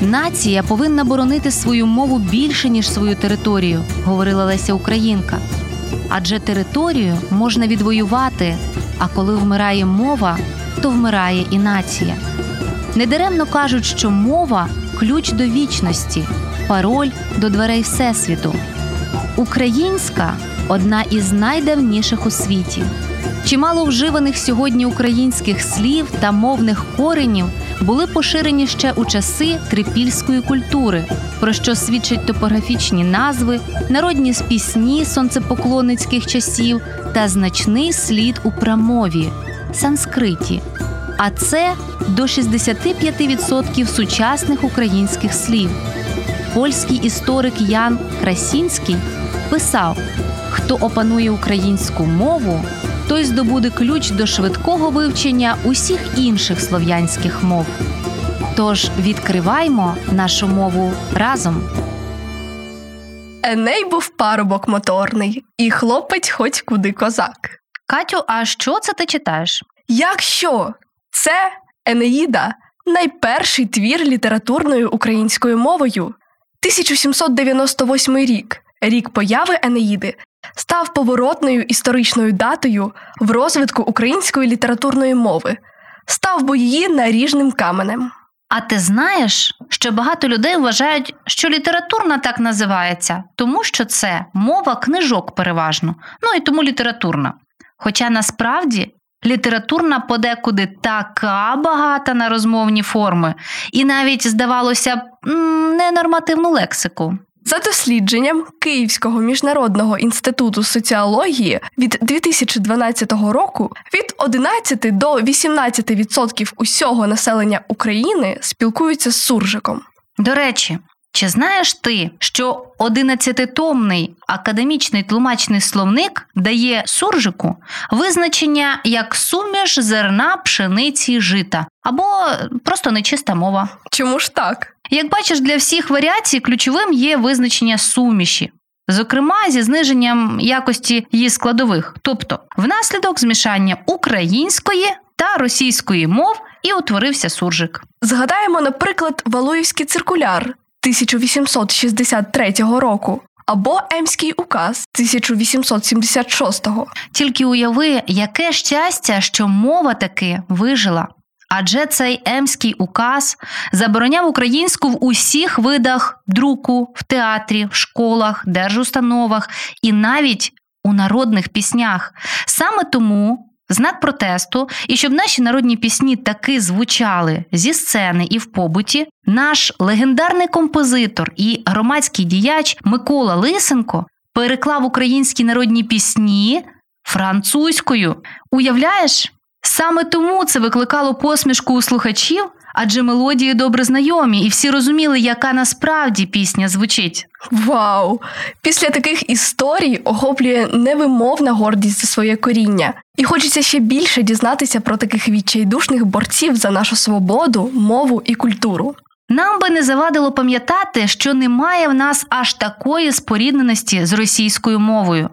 Нація повинна боронити свою мову більше ніж свою територію, говорила Леся Українка. Адже територію можна відвоювати, а коли вмирає мова, то вмирає і нація. Недаремно кажуть, що мова ключ до вічності, пароль до дверей Всесвіту. Українська одна із найдавніших у світі. Чимало вживаних сьогодні українських слів та мовних коренів були поширені ще у часи трипільської культури, про що свідчать топографічні назви, народні пісні сонцепоклонницьких часів та значний слід у прамові санскриті. А це до 65% сучасних українських слів. Польський історик Ян Красінський писав: хто опанує українську мову, той здобуде ключ до швидкого вивчення усіх інших слов'янських мов. Тож відкриваймо нашу мову разом. Еней був парубок моторний, і хлопець хоч куди козак. Катю, а що це ти читаєш? Якщо це Енеїда, найперший твір літературною українською мовою. 1798 рік, рік появи Енеїди, став поворотною історичною датою в розвитку української літературної мови, став бо її наріжним каменем. А ти знаєш, що багато людей вважають, що літературна так називається, тому що це мова книжок переважно, ну і тому літературна. Хоча насправді літературна подекуди така багата на розмовні форми, і навіть, здавалося б, ненормативну лексику. За дослідженням Київського міжнародного інституту соціології від 2012 року від 11 до 18% усього населення України спілкуються з суржиком. До речі, чи знаєш ти, що 11-томний академічний тлумачний словник дає суржику визначення як суміш зерна, пшениці, жита або просто нечиста мова? Чому ж так? Як бачиш, для всіх варіацій ключовим є визначення суміші, зокрема зі зниженням якості її складових, тобто внаслідок змішання української та російської мов і утворився суржик. Згадаємо, наприклад, Валуївський циркуляр 1863 року або Емський указ 1876. Тільки уяви, яке щастя, що мова таки вижила. Адже цей емський указ забороняв українську в усіх видах друку, в театрі, в школах, держустановах і навіть у народних піснях. Саме тому знак протесту, і щоб наші народні пісні таки звучали зі сцени і в побуті, наш легендарний композитор і громадський діяч Микола Лисенко переклав українські народні пісні французькою. Уявляєш? Саме тому це викликало посмішку у слухачів, адже мелодії добре знайомі, і всі розуміли, яка насправді пісня звучить. Вау! Після таких історій охоплює невимовна гордість за своє коріння, і хочеться ще більше дізнатися про таких відчайдушних борців за нашу свободу, мову і культуру. Нам би не завадило пам'ятати, що немає в нас аж такої спорідненості з російською мовою.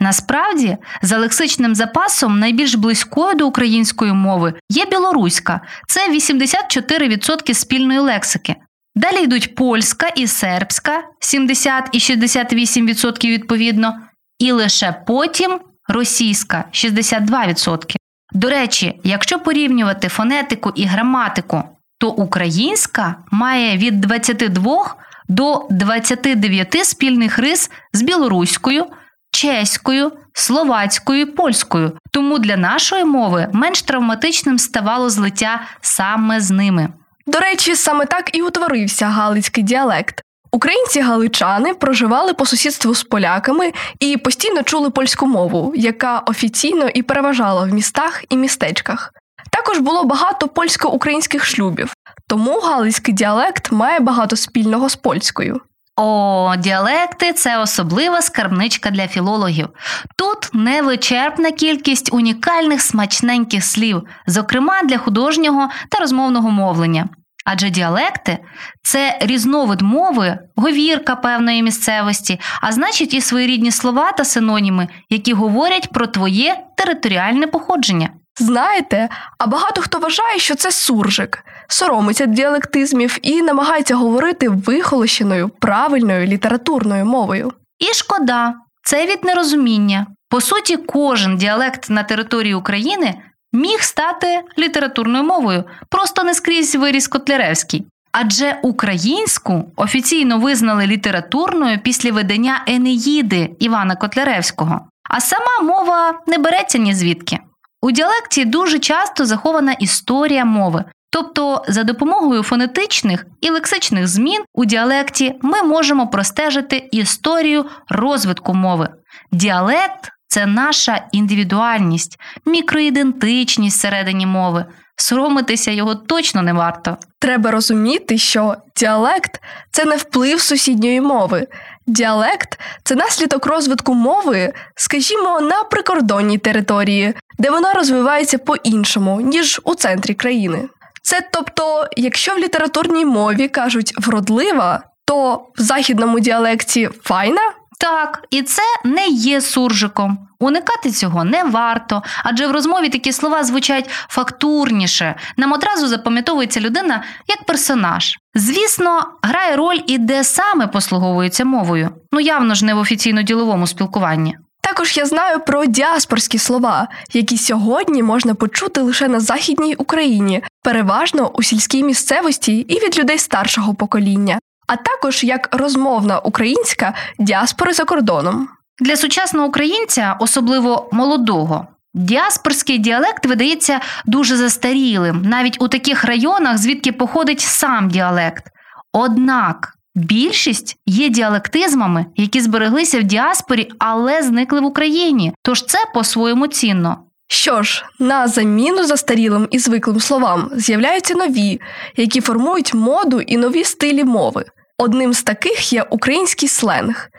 Насправді, за лексичним запасом найбільш близькою до української мови є білоруська, це 84% спільної лексики. Далі йдуть польська і сербська 70 і 68% відповідно, і лише потім російська 62%. До речі, якщо порівнювати фонетику і граматику, то українська має від 22 до 29 спільних рис з білоруською, чеською, словацькою і польською. Тому для нашої мови менш травматичним ставало злиття саме з ними. До речі, саме так і утворився галицький діалект. Українці-галичани проживали по сусідству з поляками і постійно чули польську мову, яка офіційно і переважала в містах і містечках. Також було багато польсько-українських шлюбів, тому галицький діалект має багато спільного з польською. О, діалекти це особлива скарбничка для філологів. Тут невичерпна кількість унікальних смачненьких слів, зокрема для художнього та розмовного мовлення. Адже діалекти це різновид мови, говірка певної місцевості, а значить і своєрідні слова та синоніми, які говорять про твоє територіальне походження. Знаєте, а багато хто вважає, що це суржик, соромиться діалектизмів і намагається говорити вихолощеною, правильною літературною мовою. І шкода, це від нерозуміння. По суті, кожен діалект на території України міг стати літературною мовою, просто не скрізь виріс Котляревський. Адже українську офіційно визнали літературною після видання Енеїди Івана Котляревського. А сама мова не береться ні звідки. У діалекті дуже часто захована історія мови. Тобто, за допомогою фонетичних і лексичних змін у діалекті ми можемо простежити історію розвитку мови. Діалект це наша індивідуальність, мікроідентичність всередині мови. Соромитися його точно не варто. Треба розуміти, що діалект це не вплив сусідньої мови. Діалект це наслідок розвитку мови, скажімо, на прикордонній території, де вона розвивається по-іншому, ніж у центрі країни. Це тобто, якщо в літературній мові кажуть вродлива, то в західному діалекті файна. Так, і це не є суржиком. Уникати цього не варто, адже в розмові такі слова звучать фактурніше. Нам одразу запам'ятовується людина як персонаж. Звісно, грає роль і де саме послуговується мовою. Ну явно ж не в офіційно-діловому спілкуванні. Також я знаю про діаспорські слова, які сьогодні можна почути лише на Західній Україні, переважно у сільській місцевості і від людей старшого покоління, а також як розмовна українська діаспори за кордоном. Для сучасного українця, особливо молодого, діаспорський діалект видається дуже застарілим, навіть у таких районах, звідки походить сам діалект. Однак більшість є діалектизмами, які збереглися в діаспорі, але зникли в Україні. Тож це по-своєму цінно. Що ж, на заміну застарілим і звиклим словам з'являються нові, які формують моду і нові стилі мови. Одним з таких є український сленг,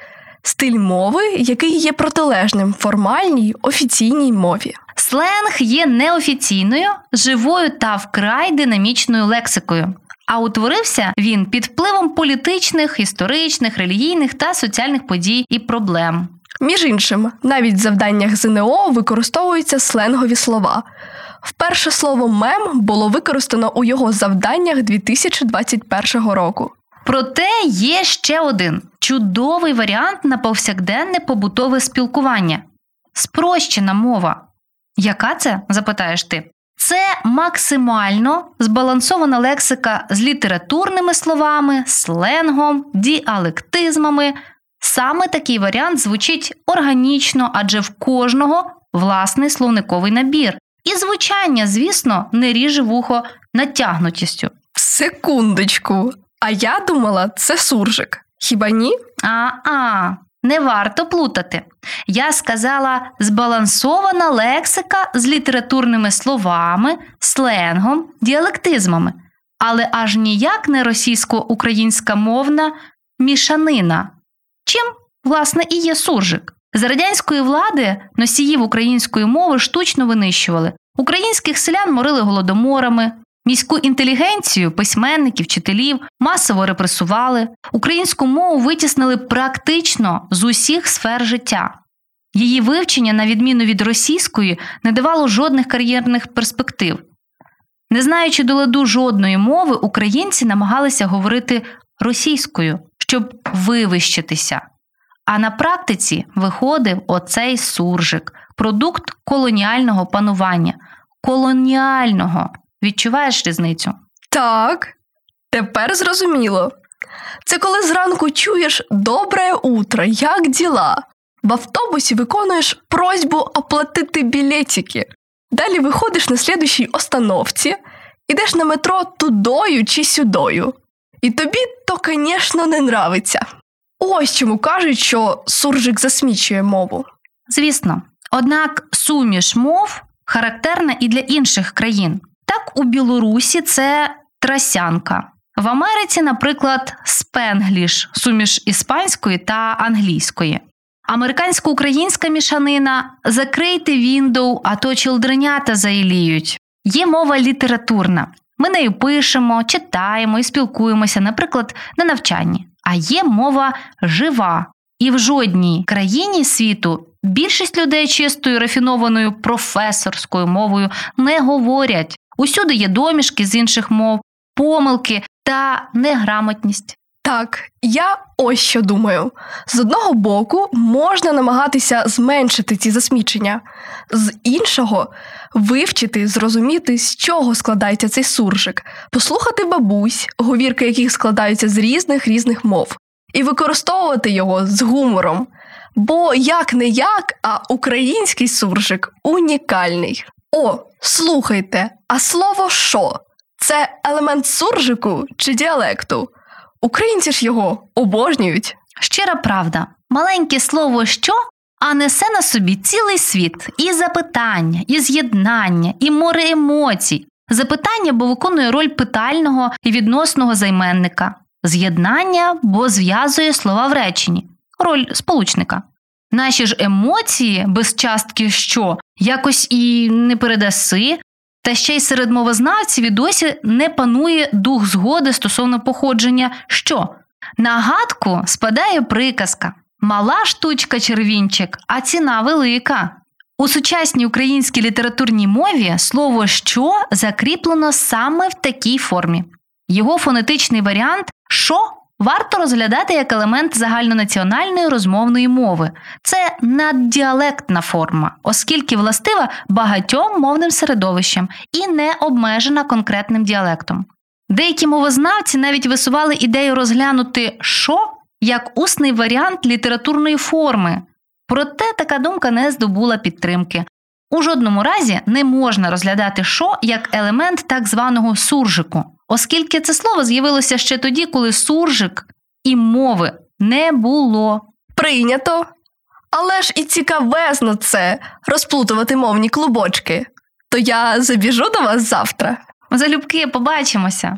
стиль мови, який є протилежним формальній офіційній мові. Сленг є неофіційною, живою та вкрай динамічною лексикою. А утворився він під впливом політичних, історичних, релігійних та соціальних подій і проблем. Між іншим, навіть в завданнях ЗНО використовуються сленгові слова. Вперше слово мем було використано у його завданнях 2021 року. Проте є ще один чудовий варіант на повсякденне побутове спілкування спрощена мова. Яка це? запитаєш ти? Це максимально збалансована лексика з літературними словами, сленгом, діалектизмами. Саме такий варіант звучить органічно, адже в кожного власний словниковий набір. І звучання, звісно, не ріже вухо натягнутістю. Секундочку. А я думала, це суржик. Хіба ні? А-а, не варто плутати. Я сказала збалансована лексика з літературними словами, сленгом, діалектизмами, але аж ніяк не російсько-українська мовна мішанина. Чим, власне, і є суржик. За радянської влади носіїв української мови штучно винищували. Українських селян морили голодоморами, міську інтелігенцію, письменників, вчителів масово репресували, українську мову витіснили практично з усіх сфер життя. Її вивчення, на відміну від російської, не давало жодних кар'єрних перспектив. Не знаючи до ладу жодної мови, українці намагалися говорити російською, щоб вивищитися. А на практиці виходив оцей суржик, продукт колоніального панування. Колоніального. Відчуваєш різницю? Так, тепер зрозуміло. Це коли зранку чуєш добре утро, як діла? В автобусі виконуєш просьбу оплатити білетики. Далі виходиш на слідущій остановці, ідеш на метро тудою чи сюдою. І тобі то, звісно, не нравиться. Ось чому кажуть, що суржик засмічує мову. Звісно. Однак суміш мов характерна і для інших країн. Так, у Білорусі це трасянка. В Америці, наприклад, спенгліш, суміш іспанської та англійської. Американсько-українська мішанина закрийте віндоу, а то чилдренята заіліють. Є мова літературна. Ми нею пишемо, читаємо і спілкуємося, наприклад, на навчанні. А є мова жива. І в жодній країні світу більшість людей чистою рафінованою професорською мовою не говорять. Усюди є домішки з інших мов, помилки та неграмотність. Так, я ось що думаю. З одного боку, можна намагатися зменшити ці засмічення, з іншого вивчити, зрозуміти, з чого складається цей суржик, послухати бабусь, говірки яких складаються з різних різних мов, і використовувати його з гумором. Бо як не як, а український суржик унікальний. О, слухайте, а слово що? Це елемент суржику чи діалекту? Українці ж його обожнюють. Щира правда, маленьке слово що, а несе на собі цілий світ і запитання, і з'єднання, і море емоцій. Запитання, бо виконує роль питального і відносного займенника, з'єднання, бо зв'язує слова в реченні, роль сполучника. Наші ж емоції без частки що якось і не передаси, та ще й серед мовознавців і досі не панує дух згоди стосовно походження що. На гадку спадає приказка Мала штучка червінчик, а ціна велика. У сучасній українській літературній мові слово що закріплено саме в такій формі. Його фонетичний варіант що варто розглядати як елемент загальнонаціональної розмовної мови. Це наддіалектна форма, оскільки властива багатьом мовним середовищам і не обмежена конкретним діалектом. Деякі мовознавці навіть висували ідею розглянути що як усний варіант літературної форми. Проте така думка не здобула підтримки. У жодному разі не можна розглядати що як елемент так званого суржику, оскільки це слово з'явилося ще тоді, коли суржик і мови не було. Прийнято. Але ж і цікавезно це розплутувати мовні клубочки. То я забіжу до вас завтра. Залюбки, побачимося.